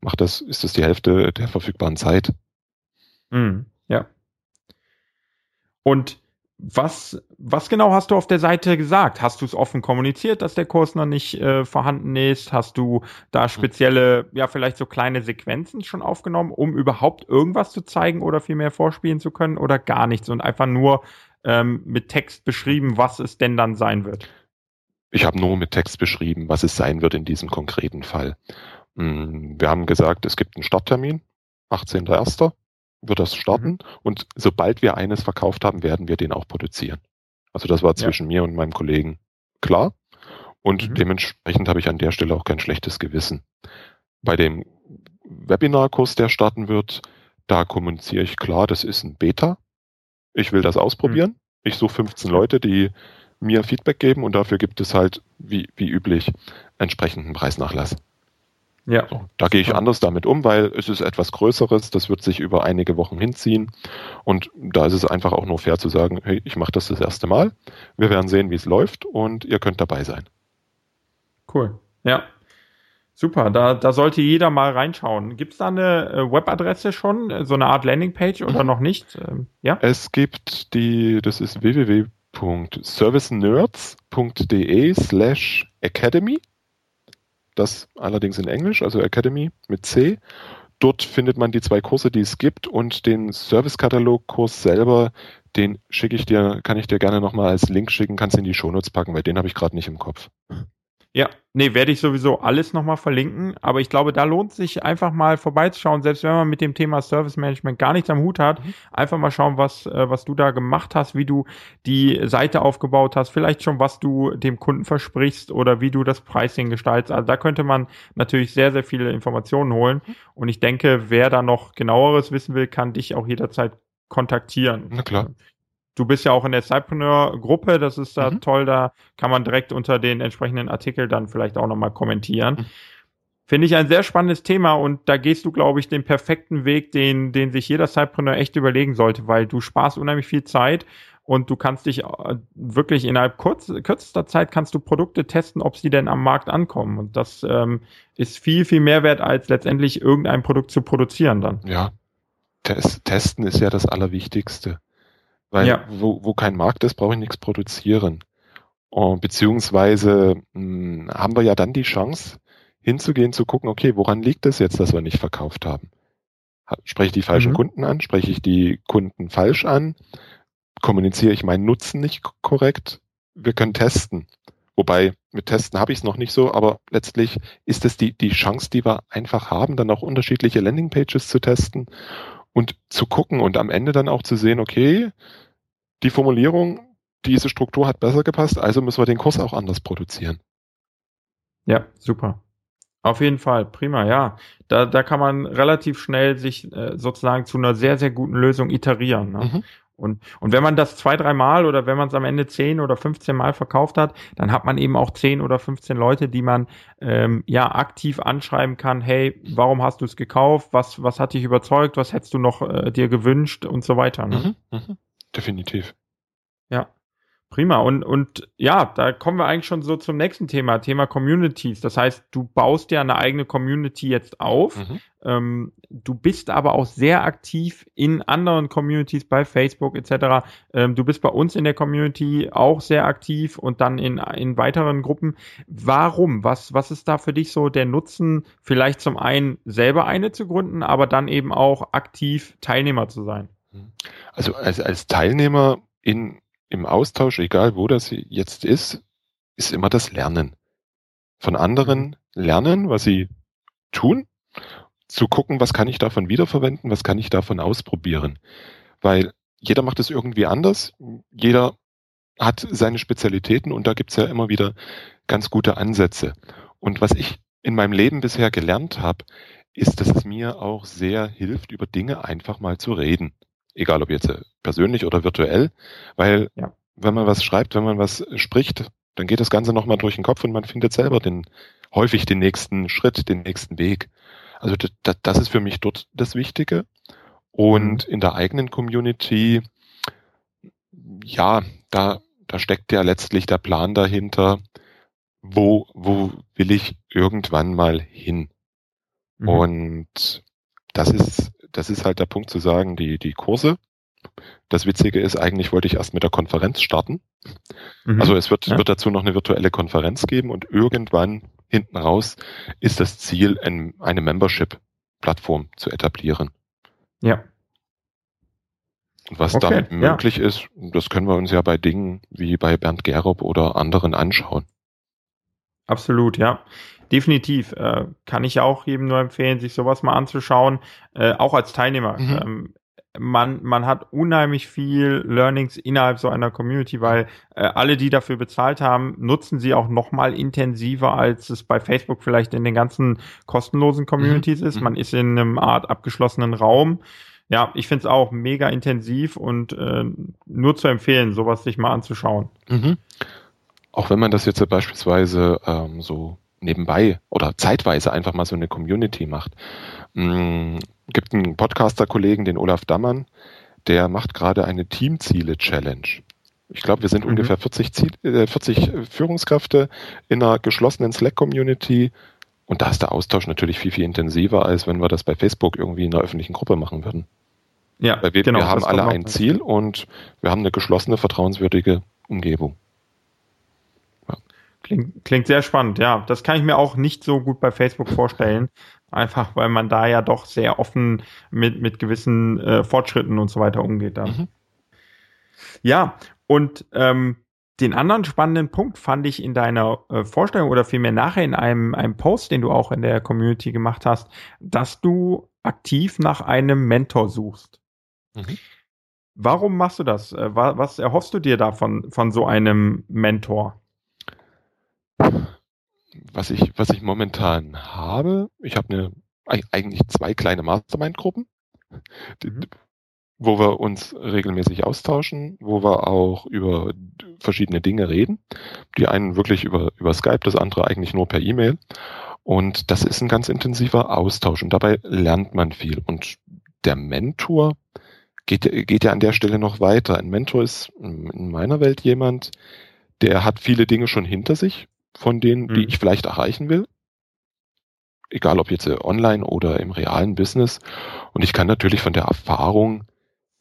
macht das, ist das die Hälfte der verfügbaren Zeit. Mhm, ja. Und was, was genau hast du auf der Seite gesagt? Hast du es offen kommuniziert, dass der Kurs noch nicht äh, vorhanden ist? Hast du da hm. spezielle, ja, vielleicht so kleine Sequenzen schon aufgenommen, um überhaupt irgendwas zu zeigen oder viel mehr vorspielen zu können oder gar nichts und einfach nur ähm, mit Text beschrieben, was es denn dann sein wird? Ich habe nur mit Text beschrieben, was es sein wird in diesem konkreten Fall. Hm, wir haben gesagt, es gibt einen Starttermin, 18.01 wird das starten mhm. und sobald wir eines verkauft haben, werden wir den auch produzieren. Also das war zwischen ja. mir und meinem Kollegen klar und mhm. dementsprechend habe ich an der Stelle auch kein schlechtes Gewissen. Bei dem Webinarkurs, der starten wird, da kommuniziere ich klar, das ist ein Beta. Ich will das ausprobieren. Mhm. Ich suche 15 Leute, die mir Feedback geben und dafür gibt es halt, wie, wie üblich, entsprechenden Preisnachlass. Ja. So, da gehe ich anders damit um, weil es ist etwas Größeres, das wird sich über einige Wochen hinziehen und da ist es einfach auch nur fair zu sagen, hey, ich mache das das erste Mal, wir werden sehen, wie es läuft und ihr könnt dabei sein. Cool, ja. Super, da, da sollte jeder mal reinschauen. Gibt es da eine äh, Webadresse schon, so eine Art Landingpage oder noch nicht? Ähm, ja? Es gibt die, das ist www.servicenerds.de slash academy das allerdings in Englisch, also Academy mit C. Dort findet man die zwei Kurse, die es gibt und den Service-Katalog-Kurs selber, den schicke ich dir, kann ich dir gerne nochmal als Link schicken, kannst du in die Shownotes packen, weil den habe ich gerade nicht im Kopf. Ja, nee, werde ich sowieso alles nochmal verlinken, aber ich glaube, da lohnt sich einfach mal vorbeizuschauen, selbst wenn man mit dem Thema Service Management gar nichts am Hut hat, mhm. einfach mal schauen, was, äh, was du da gemacht hast, wie du die Seite aufgebaut hast, vielleicht schon, was du dem Kunden versprichst oder wie du das Pricing gestaltest. Also da könnte man natürlich sehr, sehr viele Informationen holen mhm. und ich denke, wer da noch genaueres wissen will, kann dich auch jederzeit kontaktieren. Na klar. Du bist ja auch in der Cypreneur-Gruppe, das ist da mhm. toll, da kann man direkt unter den entsprechenden Artikel dann vielleicht auch nochmal kommentieren. Mhm. Finde ich ein sehr spannendes Thema und da gehst du, glaube ich, den perfekten Weg, den, den sich jeder Cypreneur echt überlegen sollte, weil du sparst unheimlich viel Zeit und du kannst dich äh, wirklich innerhalb kurz, kürzester Zeit kannst du Produkte testen, ob sie denn am Markt ankommen. Und das ähm, ist viel, viel mehr wert, als letztendlich irgendein Produkt zu produzieren dann. Ja. Test, testen ist ja das Allerwichtigste. Weil ja. wo, wo kein Markt ist, brauche ich nichts produzieren. Und beziehungsweise mh, hm, haben wir ja dann die Chance, hinzugehen, zu gucken, okay, woran liegt es jetzt, dass wir nicht verkauft haben? Spreche ich die falschen mhm. Kunden an? Spreche ich die Kunden falsch an? Kommuniziere ich meinen Nutzen nicht korrekt? Wir können testen. Wobei mit Testen habe ich es noch nicht so, aber letztlich ist es die, die Chance, die wir einfach haben, dann auch unterschiedliche Landingpages zu testen und zu gucken und am Ende dann auch zu sehen, okay, die Formulierung, diese Struktur hat besser gepasst, also müssen wir den Kurs auch anders produzieren. Ja, super. Auf jeden Fall, prima, ja. Da, da kann man relativ schnell sich äh, sozusagen zu einer sehr, sehr guten Lösung iterieren. Ne? Mhm. Und, und wenn man das zwei, drei Mal oder wenn man es am Ende zehn oder 15 Mal verkauft hat, dann hat man eben auch zehn oder 15 Leute, die man ähm, ja aktiv anschreiben kann, hey, warum hast du es gekauft? Was, was hat dich überzeugt? Was hättest du noch äh, dir gewünscht und so weiter. Ne? Mhm, mh. Definitiv. Ja. Prima. Und, und ja, da kommen wir eigentlich schon so zum nächsten Thema, Thema Communities. Das heißt, du baust ja eine eigene Community jetzt auf. Mhm. Ähm, du bist aber auch sehr aktiv in anderen Communities bei Facebook etc. Ähm, du bist bei uns in der Community auch sehr aktiv und dann in, in weiteren Gruppen. Warum? Was, was ist da für dich so der Nutzen, vielleicht zum einen selber eine zu gründen, aber dann eben auch aktiv Teilnehmer zu sein? Also als, als Teilnehmer in im Austausch, egal wo das jetzt ist, ist immer das Lernen. Von anderen lernen, was sie tun, zu gucken, was kann ich davon wiederverwenden, was kann ich davon ausprobieren. Weil jeder macht es irgendwie anders, jeder hat seine Spezialitäten und da gibt's ja immer wieder ganz gute Ansätze. Und was ich in meinem Leben bisher gelernt habe, ist, dass es mir auch sehr hilft, über Dinge einfach mal zu reden egal ob jetzt äh, persönlich oder virtuell, weil ja. wenn man was schreibt, wenn man was spricht, dann geht das Ganze nochmal durch den Kopf und man findet selber den, häufig den nächsten Schritt, den nächsten Weg. Also das, das ist für mich dort das Wichtige. Und mhm. in der eigenen Community, ja, da, da steckt ja letztlich der Plan dahinter, wo, wo will ich irgendwann mal hin? Mhm. Und das ist das ist halt der Punkt zu sagen, die, die Kurse. Das Witzige ist, eigentlich wollte ich erst mit der Konferenz starten. Mhm. Also es wird, ja. wird dazu noch eine virtuelle Konferenz geben und irgendwann hinten raus ist das Ziel, ein, eine Membership-Plattform zu etablieren. Ja. Und was okay, damit möglich ja. ist, das können wir uns ja bei Dingen wie bei Bernd Gerob oder anderen anschauen. Absolut, ja definitiv äh, kann ich auch jedem nur empfehlen, sich sowas mal anzuschauen, äh, auch als Teilnehmer. Mhm. Ähm, man, man hat unheimlich viel Learnings innerhalb so einer Community, weil äh, alle, die dafür bezahlt haben, nutzen sie auch noch mal intensiver, als es bei Facebook vielleicht in den ganzen kostenlosen Communities mhm. ist. Man ist in einem Art abgeschlossenen Raum. Ja, ich finde es auch mega intensiv und äh, nur zu empfehlen, sowas sich mal anzuschauen. Mhm. Auch wenn man das jetzt beispielsweise ähm, so nebenbei oder zeitweise einfach mal so eine Community macht. Mhm. Gibt einen Podcaster-Kollegen, den Olaf Dammann, der macht gerade eine Teamziele-Challenge. Ich glaube, wir sind mhm. ungefähr 40, Ziel, äh, 40 Führungskräfte in einer geschlossenen Slack-Community. Und da ist der Austausch natürlich viel, viel intensiver, als wenn wir das bei Facebook irgendwie in einer öffentlichen Gruppe machen würden. Ja, Weil wir, genau, wir haben alle ein Ziel und wir haben eine geschlossene, vertrauenswürdige Umgebung. Klingt, klingt sehr spannend, ja. Das kann ich mir auch nicht so gut bei Facebook vorstellen. Einfach weil man da ja doch sehr offen mit, mit gewissen äh, Fortschritten und so weiter umgeht. Dann. Mhm. Ja, und ähm, den anderen spannenden Punkt fand ich in deiner äh, Vorstellung oder vielmehr nachher in einem, einem Post, den du auch in der Community gemacht hast, dass du aktiv nach einem Mentor suchst. Mhm. Warum machst du das? Äh, was erhoffst du dir davon von so einem Mentor? Was ich, was ich momentan habe, ich habe eine, eigentlich zwei kleine Mastermind-Gruppen, mhm. wo wir uns regelmäßig austauschen, wo wir auch über verschiedene Dinge reden. Die einen wirklich über, über Skype, das andere eigentlich nur per E-Mail. Und das ist ein ganz intensiver Austausch und dabei lernt man viel. Und der Mentor geht, geht ja an der Stelle noch weiter. Ein Mentor ist in meiner Welt jemand, der hat viele Dinge schon hinter sich, von denen, die mhm. ich vielleicht erreichen will. Egal ob jetzt äh, online oder im realen Business. Und ich kann natürlich von der Erfahrung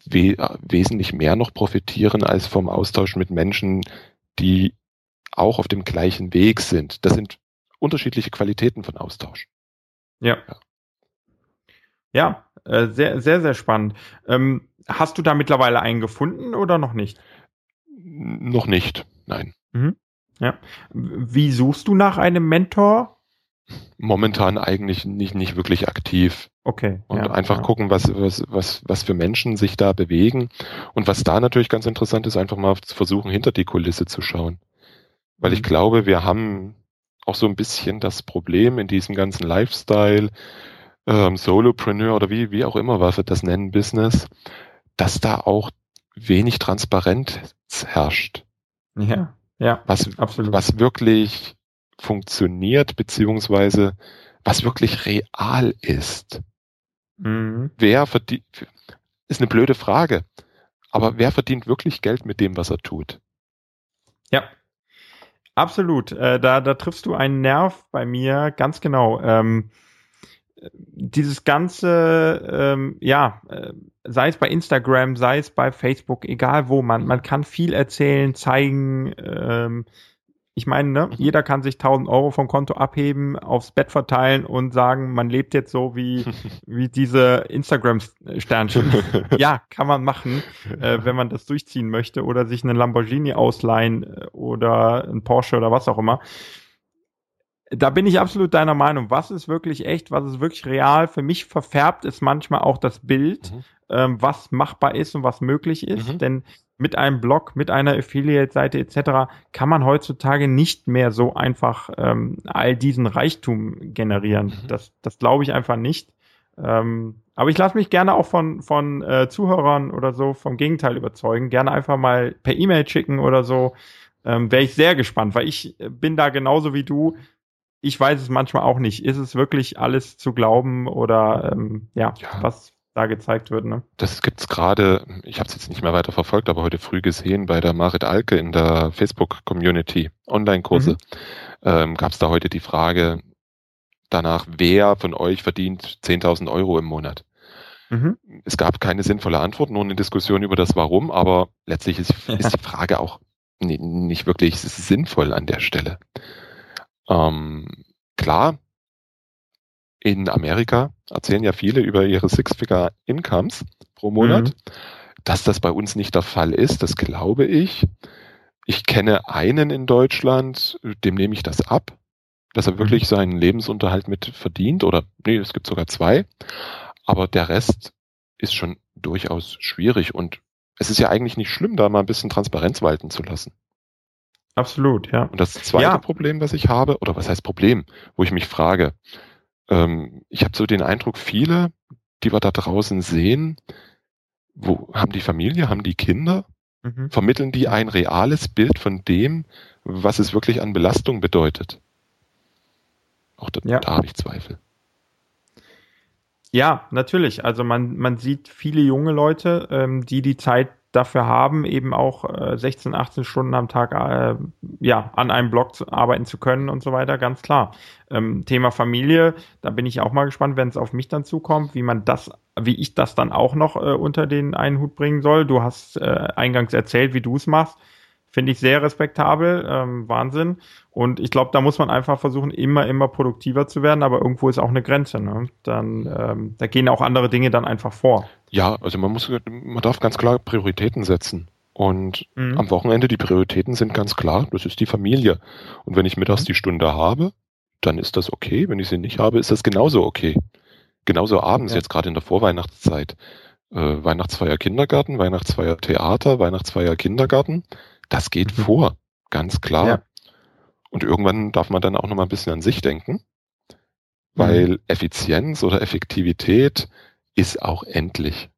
we äh, wesentlich mehr noch profitieren als vom Austausch mit Menschen, die auch auf dem gleichen Weg sind. Das sind unterschiedliche Qualitäten von Austausch. Ja. Ja, ja äh, sehr, sehr, sehr spannend. Ähm, hast du da mittlerweile einen gefunden oder noch nicht? Noch nicht, nein. Mhm. Ja. Wie suchst du nach einem Mentor? Momentan eigentlich nicht, nicht wirklich aktiv. Okay. Und ja, einfach ja. gucken, was, was, was, was für Menschen sich da bewegen. Und was da natürlich ganz interessant ist, einfach mal zu versuchen, hinter die Kulisse zu schauen. Weil ich mhm. glaube, wir haben auch so ein bisschen das Problem in diesem ganzen Lifestyle, ähm, Solopreneur oder wie, wie auch immer, was wir das nennen, Business, dass da auch wenig Transparenz herrscht. Ja, ja, was, absolut. Was wirklich funktioniert, beziehungsweise was wirklich real ist. Mhm. Wer verdient, ist eine blöde Frage, aber wer verdient wirklich Geld mit dem, was er tut? Ja, absolut. Äh, da, da triffst du einen Nerv bei mir, ganz genau. Ähm, dieses ganze, ähm, ja, äh, sei es bei Instagram, sei es bei Facebook, egal wo, man, man kann viel erzählen, zeigen, ähm, ich meine, ne, mhm. jeder kann sich 1000 Euro vom Konto abheben, aufs Bett verteilen und sagen, man lebt jetzt so wie, [LAUGHS] wie diese Instagram-Sternchen. [LAUGHS] ja, kann man machen, äh, wenn man das durchziehen möchte oder sich einen Lamborghini ausleihen äh, oder ein Porsche oder was auch immer. Da bin ich absolut deiner Meinung. Was ist wirklich echt, was ist wirklich real? Für mich verfärbt es manchmal auch das Bild, mhm. ähm, was machbar ist und was möglich ist. Mhm. Denn mit einem Blog, mit einer Affiliate-Seite etc. kann man heutzutage nicht mehr so einfach ähm, all diesen Reichtum generieren. Mhm. Das, das glaube ich einfach nicht. Ähm, aber ich lasse mich gerne auch von, von äh, Zuhörern oder so vom Gegenteil überzeugen. Gerne einfach mal per E-Mail schicken oder so. Ähm, Wäre ich sehr gespannt, weil ich bin da genauso wie du. Ich weiß es manchmal auch nicht. Ist es wirklich alles zu glauben oder ähm, ja, ja. was da gezeigt wird. Ne? Das gibt's gerade, ich habe es jetzt nicht mehr weiter verfolgt, aber heute früh gesehen bei der Marit Alke in der Facebook-Community, Online-Kurse, mhm. ähm, gab es da heute die Frage danach, wer von euch verdient 10.000 Euro im Monat? Mhm. Es gab keine sinnvolle Antwort, nur eine Diskussion über das Warum, aber letztlich ist, ja. [LAUGHS] ist die Frage auch nicht wirklich sinnvoll an der Stelle. Ähm, klar, in Amerika erzählen ja viele über ihre Six-Figure-Incomes pro Monat. Mhm. Dass das bei uns nicht der Fall ist, das glaube ich. Ich kenne einen in Deutschland, dem nehme ich das ab, dass er mhm. wirklich seinen Lebensunterhalt mit verdient oder nee, es gibt sogar zwei. Aber der Rest ist schon durchaus schwierig und es ist ja eigentlich nicht schlimm, da mal ein bisschen Transparenz walten zu lassen. Absolut, ja. Und das zweite ja. Problem, was ich habe, oder was heißt Problem, wo ich mich frage, ähm, ich habe so den Eindruck, viele, die wir da draußen sehen, wo haben die Familie, haben die Kinder, mhm. vermitteln die ein reales Bild von dem, was es wirklich an Belastung bedeutet. Auch da, ja. da habe ich Zweifel. Ja, natürlich. Also man, man sieht viele junge Leute, ähm, die die Zeit dafür haben, eben auch äh, 16, 18 Stunden am Tag äh, ja, an einem Blog zu, arbeiten zu können und so weiter, ganz klar. Ähm, Thema Familie, da bin ich auch mal gespannt, wenn es auf mich dann zukommt, wie man das, wie ich das dann auch noch äh, unter den einen Hut bringen soll. Du hast äh, eingangs erzählt, wie du es machst. Finde ich sehr respektabel, ähm, Wahnsinn. Und ich glaube, da muss man einfach versuchen, immer, immer produktiver zu werden, aber irgendwo ist auch eine Grenze. Ne? Dann, ähm, da gehen auch andere Dinge dann einfach vor. Ja, also man muss, man darf ganz klar Prioritäten setzen. Und mhm. am Wochenende die Prioritäten sind ganz klar, das ist die Familie. Und wenn ich mittags mhm. die Stunde habe, dann ist das okay. Wenn ich sie nicht habe, ist das genauso okay. Genauso abends, ja. jetzt gerade in der Vorweihnachtszeit. Äh, Weihnachtsfeier Kindergarten, Weihnachtsfeier Theater, Weihnachtsfeier Kindergarten. Das geht mhm. vor, ganz klar. Ja. Und irgendwann darf man dann auch noch mal ein bisschen an sich denken, weil mhm. Effizienz oder Effektivität ist auch endlich.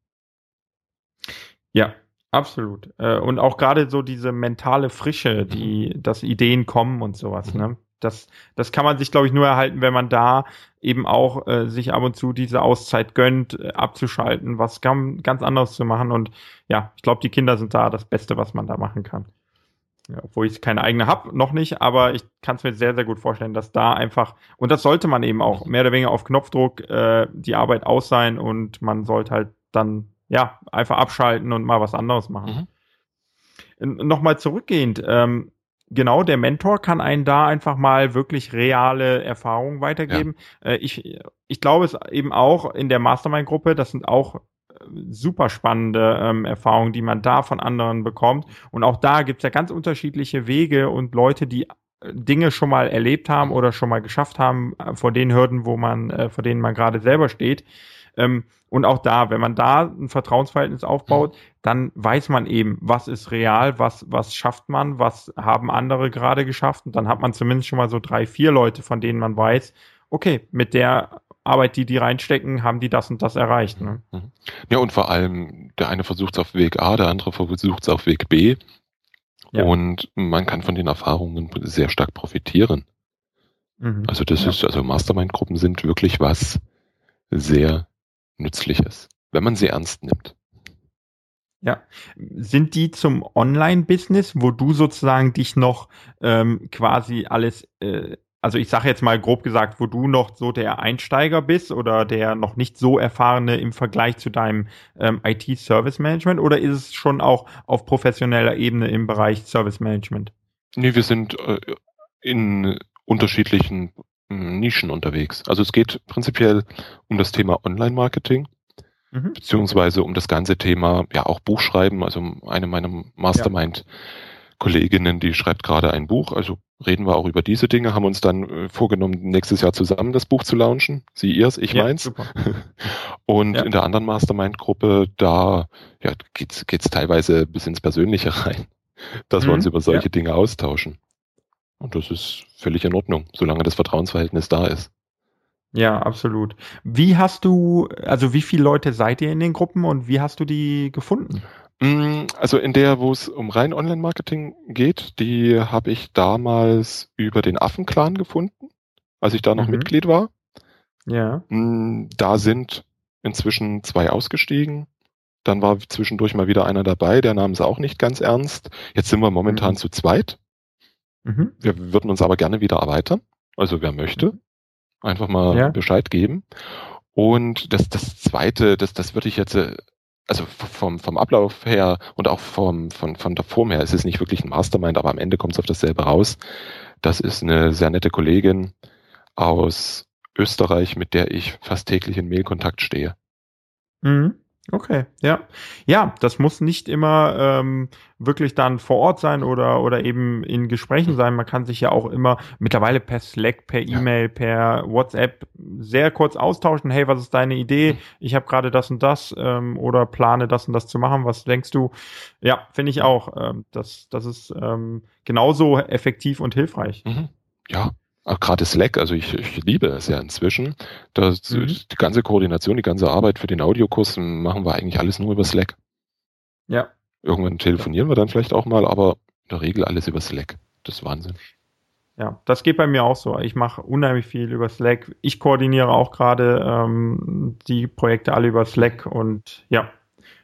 Ja, absolut. Äh, und auch gerade so diese mentale Frische, die, mhm. dass Ideen kommen und sowas, mhm. ne? Das, das kann man sich, glaube ich, nur erhalten, wenn man da eben auch äh, sich ab und zu diese Auszeit gönnt, äh, abzuschalten, was ganz, ganz anderes zu machen. Und ja, ich glaube, die Kinder sind da das Beste, was man da machen kann. Ja, obwohl ich keine eigene habe, noch nicht, aber ich kann es mir sehr, sehr gut vorstellen, dass da einfach, und das sollte man eben auch mehr oder weniger auf Knopfdruck äh, die Arbeit aus sein und man sollte halt dann ja einfach abschalten und mal was anderes machen. Mhm. Nochmal zurückgehend, ähm, genau, der Mentor kann einen da einfach mal wirklich reale Erfahrungen weitergeben. Ja. Äh, ich, ich glaube es eben auch in der Mastermind-Gruppe, das sind auch super spannende ähm, Erfahrungen, die man da von anderen bekommt. Und auch da gibt es ja ganz unterschiedliche Wege und Leute, die Dinge schon mal erlebt haben oder schon mal geschafft haben äh, vor den Hürden, wo man, äh, vor denen man gerade selber steht. Ähm, und auch da, wenn man da ein Vertrauensverhältnis aufbaut, dann weiß man eben, was ist real, was, was schafft man, was haben andere gerade geschafft. Und dann hat man zumindest schon mal so drei, vier Leute, von denen man weiß, okay, mit der Arbeit, die die reinstecken, haben die das und das erreicht. Ne? Mhm. Ja, und vor allem, der eine versucht es auf Weg A, der andere versucht es auf Weg B. Ja. Und man kann von den Erfahrungen sehr stark profitieren. Mhm. Also das ja. ist, also Mastermind-Gruppen sind wirklich was sehr Nützliches, wenn man sie ernst nimmt. Ja. Sind die zum Online-Business, wo du sozusagen dich noch ähm, quasi alles äh, also ich sage jetzt mal grob gesagt, wo du noch so der Einsteiger bist oder der noch nicht so erfahrene im Vergleich zu deinem ähm, IT-Service-Management oder ist es schon auch auf professioneller Ebene im Bereich Service-Management? Nee, wir sind äh, in unterschiedlichen äh, Nischen unterwegs. Also es geht prinzipiell um das Thema Online-Marketing. Mhm. Beziehungsweise um das ganze Thema, ja auch Buchschreiben, also eine meiner Mastermind ja Kolleginnen, die schreibt gerade ein Buch, also reden wir auch über diese Dinge, haben uns dann äh, vorgenommen, nächstes Jahr zusammen das Buch zu launchen. Sie ihrs, ich ja, meins. Super. [LAUGHS] Und ja. in der anderen Mastermind-Gruppe, da ja, geht's geht's teilweise bis ins Persönliche rein, [LAUGHS] dass mhm, wir uns über solche ja. Dinge austauschen. Und das ist völlig in Ordnung, solange das Vertrauensverhältnis da ist. Ja, absolut. Wie hast du, also wie viele Leute seid ihr in den Gruppen und wie hast du die gefunden? Mm, also in der, wo es um rein Online-Marketing geht, die habe ich damals über den Affenclan gefunden, als ich da noch mhm. Mitglied war. Ja. Mm, da sind inzwischen zwei ausgestiegen. Dann war zwischendurch mal wieder einer dabei, der nahm es auch nicht ganz ernst. Jetzt sind wir momentan mhm. zu zweit. Mhm. Wir würden uns aber gerne wieder erweitern. Also wer möchte, mhm. einfach mal ja. Bescheid geben. Und das, das zweite, das, das würde ich jetzt äh, also vom, vom Ablauf her und auch vom, von, von der Form her, es ist nicht wirklich ein Mastermind, aber am Ende kommt es auf dasselbe raus. Das ist eine sehr nette Kollegin aus Österreich, mit der ich fast täglich in Mailkontakt stehe. Mhm. Okay, ja. Ja, das muss nicht immer ähm, wirklich dann vor Ort sein oder, oder eben in Gesprächen sein. Man kann sich ja auch immer mittlerweile per Slack, per E-Mail, ja. per WhatsApp sehr kurz austauschen. Hey, was ist deine Idee? Mhm. Ich habe gerade das und das ähm, oder plane das und das zu machen. Was denkst du? Ja, finde ich auch. Ähm, das, das ist ähm, genauso effektiv und hilfreich. Mhm. Ja, auch gerade Slack, also ich, ich liebe es ja inzwischen. Das, mhm. Die ganze Koordination, die ganze Arbeit für den Audiokurs machen wir eigentlich alles nur über Slack. Ja. Irgendwann telefonieren wir dann vielleicht auch mal, aber in der Regel alles über Slack. Das ist Wahnsinn. Ja, das geht bei mir auch so. Ich mache unheimlich viel über Slack. Ich koordiniere auch gerade ähm, die Projekte alle über Slack und ja,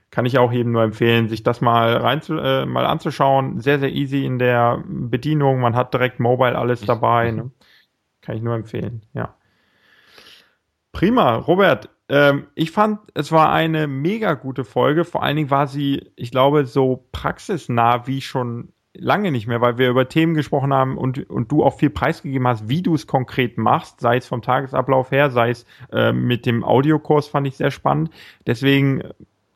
kann ich auch jedem nur empfehlen, sich das mal rein zu, äh, mal anzuschauen. Sehr, sehr easy in der Bedienung. Man hat direkt Mobile alles dabei. Ne? Kann ich nur empfehlen, ja. Prima, Robert. Ähm, ich fand, es war eine mega gute Folge. Vor allen Dingen war sie, ich glaube, so praxisnah wie schon lange nicht mehr, weil wir über Themen gesprochen haben und, und du auch viel preisgegeben hast, wie du es konkret machst, sei es vom Tagesablauf her, sei es äh, mit dem Audiokurs, fand ich sehr spannend. Deswegen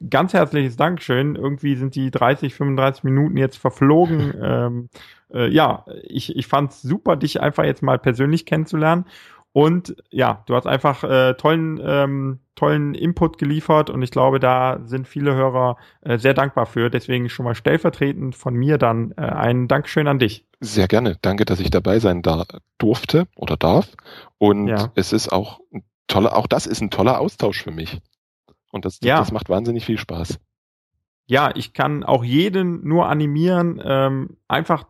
ganz herzliches Dankeschön. Irgendwie sind die 30, 35 Minuten jetzt verflogen. [LAUGHS] ähm, äh, ja, ich, ich fand es super, dich einfach jetzt mal persönlich kennenzulernen. Und ja, du hast einfach äh, tollen, ähm, tollen Input geliefert und ich glaube, da sind viele Hörer äh, sehr dankbar für. Deswegen schon mal stellvertretend von mir dann äh, ein Dankeschön an dich. Sehr gerne. Danke, dass ich dabei sein da durfte oder darf. Und ja. es ist auch ein toller, auch das ist ein toller Austausch für mich. Und das, ja. das macht wahnsinnig viel Spaß. Ja, ich kann auch jeden nur animieren, ähm, einfach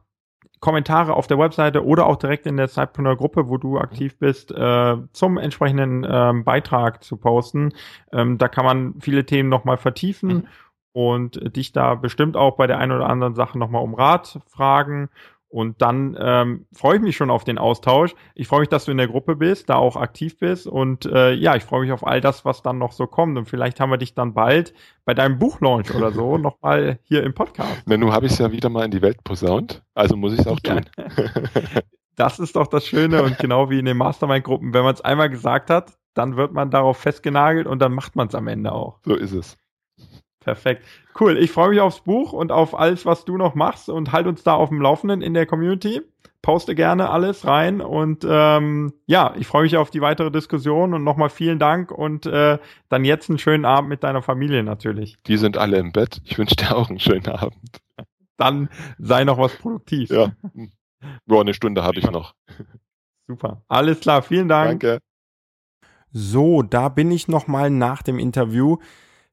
Kommentare auf der Webseite oder auch direkt in der Zeitpreneur Gruppe, wo du aktiv bist, äh, zum entsprechenden ähm, Beitrag zu posten. Ähm, da kann man viele Themen nochmal vertiefen mhm. und dich da bestimmt auch bei der einen oder anderen Sache nochmal um Rat fragen. Und dann ähm, freue ich mich schon auf den Austausch. Ich freue mich, dass du in der Gruppe bist, da auch aktiv bist. Und äh, ja, ich freue mich auf all das, was dann noch so kommt. Und vielleicht haben wir dich dann bald bei deinem Buchlaunch oder so [LAUGHS] nochmal hier im Podcast. Na, nun habe ich es ja wieder mal in die Welt posaunt. Also muss ich es auch tun. [LAUGHS] das ist doch das Schöne. Und genau wie in den Mastermind-Gruppen, wenn man es einmal gesagt hat, dann wird man darauf festgenagelt und dann macht man es am Ende auch. So ist es. Perfekt. Cool. Ich freue mich aufs Buch und auf alles, was du noch machst und halt uns da auf dem Laufenden in der Community. poste gerne alles rein und ähm, ja, ich freue mich auf die weitere Diskussion und nochmal vielen Dank und äh, dann jetzt einen schönen Abend mit deiner Familie natürlich. Die sind alle im Bett. Ich wünsche dir auch einen schönen Abend. Dann sei noch was produktiv. Ja, Boah, eine Stunde habe ich noch. Super. Alles klar, vielen Dank. Danke. So, da bin ich nochmal nach dem Interview.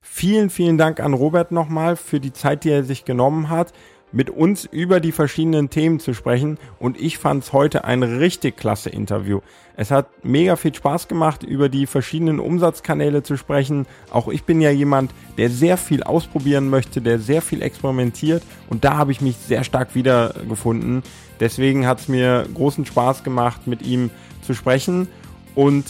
Vielen, vielen Dank an Robert nochmal für die Zeit, die er sich genommen hat, mit uns über die verschiedenen Themen zu sprechen. Und ich fand es heute ein richtig klasse Interview. Es hat mega viel Spaß gemacht, über die verschiedenen Umsatzkanäle zu sprechen. Auch ich bin ja jemand, der sehr viel ausprobieren möchte, der sehr viel experimentiert. Und da habe ich mich sehr stark wiedergefunden. Deswegen hat es mir großen Spaß gemacht, mit ihm zu sprechen. Und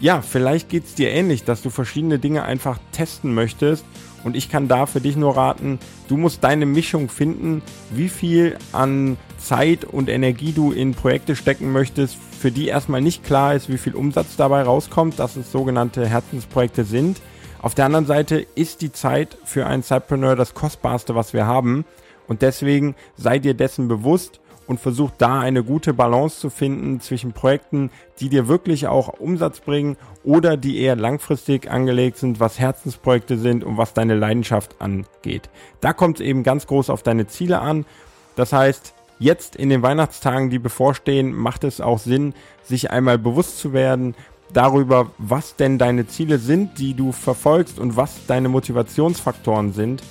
ja, vielleicht geht es dir ähnlich, dass du verschiedene Dinge einfach testen möchtest. Und ich kann da für dich nur raten, du musst deine Mischung finden, wie viel an Zeit und Energie du in Projekte stecken möchtest, für die erstmal nicht klar ist, wie viel Umsatz dabei rauskommt, dass es sogenannte Herzensprojekte sind. Auf der anderen Seite ist die Zeit für einen Cypreneur das kostbarste, was wir haben. Und deswegen sei dir dessen bewusst und versuch da eine gute Balance zu finden zwischen Projekten, die dir wirklich auch Umsatz bringen oder die eher langfristig angelegt sind, was Herzensprojekte sind und was deine Leidenschaft angeht. Da kommt es eben ganz groß auf deine Ziele an. Das heißt, jetzt in den Weihnachtstagen, die bevorstehen, macht es auch Sinn, sich einmal bewusst zu werden darüber, was denn deine Ziele sind, die du verfolgst und was deine Motivationsfaktoren sind.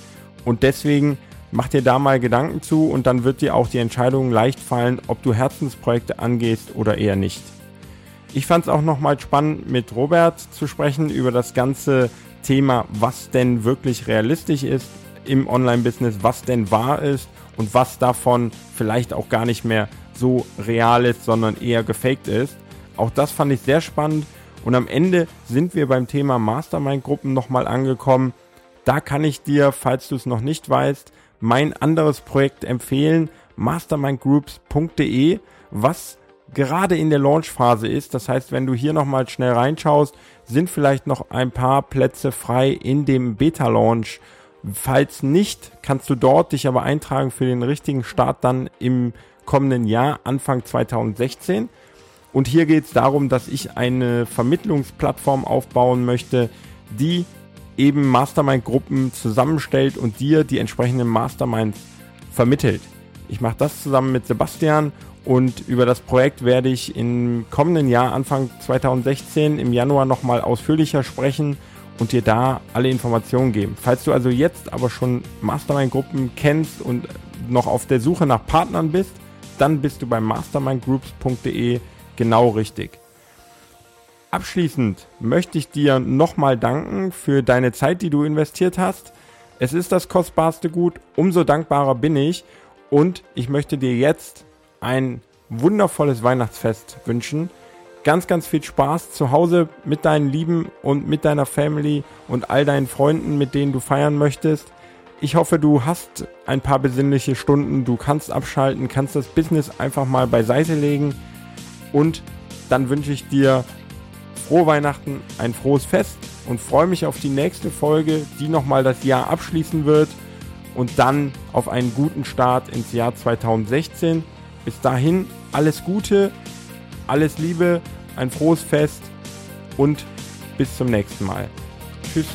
Und deswegen Mach dir da mal Gedanken zu und dann wird dir auch die Entscheidung leicht fallen, ob du Herzensprojekte angehst oder eher nicht. Ich fand es auch nochmal spannend, mit Robert zu sprechen über das ganze Thema, was denn wirklich realistisch ist im Online-Business, was denn wahr ist und was davon vielleicht auch gar nicht mehr so real ist, sondern eher gefaked ist. Auch das fand ich sehr spannend und am Ende sind wir beim Thema Mastermind-Gruppen nochmal angekommen. Da kann ich dir, falls du es noch nicht weißt, mein anderes Projekt empfehlen, mastermindgroups.de, was gerade in der Launchphase ist. Das heißt, wenn du hier nochmal schnell reinschaust, sind vielleicht noch ein paar Plätze frei in dem Beta-Launch. Falls nicht, kannst du dort dich aber eintragen für den richtigen Start dann im kommenden Jahr, Anfang 2016. Und hier geht es darum, dass ich eine Vermittlungsplattform aufbauen möchte, die eben Mastermind-Gruppen zusammenstellt und dir die entsprechenden Masterminds vermittelt. Ich mache das zusammen mit Sebastian und über das Projekt werde ich im kommenden Jahr, Anfang 2016, im Januar nochmal ausführlicher sprechen und dir da alle Informationen geben. Falls du also jetzt aber schon Mastermind-Gruppen kennst und noch auf der Suche nach Partnern bist, dann bist du bei mastermindgroups.de genau richtig. Abschließend möchte ich dir nochmal danken für deine Zeit, die du investiert hast. Es ist das kostbarste Gut, umso dankbarer bin ich und ich möchte dir jetzt ein wundervolles Weihnachtsfest wünschen. Ganz, ganz viel Spaß zu Hause mit deinen Lieben und mit deiner Family und all deinen Freunden, mit denen du feiern möchtest. Ich hoffe, du hast ein paar besinnliche Stunden, du kannst abschalten, kannst das Business einfach mal beiseite legen und dann wünsche ich dir frohe Weihnachten, ein frohes Fest und freue mich auf die nächste Folge, die nochmal das Jahr abschließen wird und dann auf einen guten Start ins Jahr 2016. Bis dahin alles Gute, alles Liebe, ein frohes Fest und bis zum nächsten Mal. Tschüss.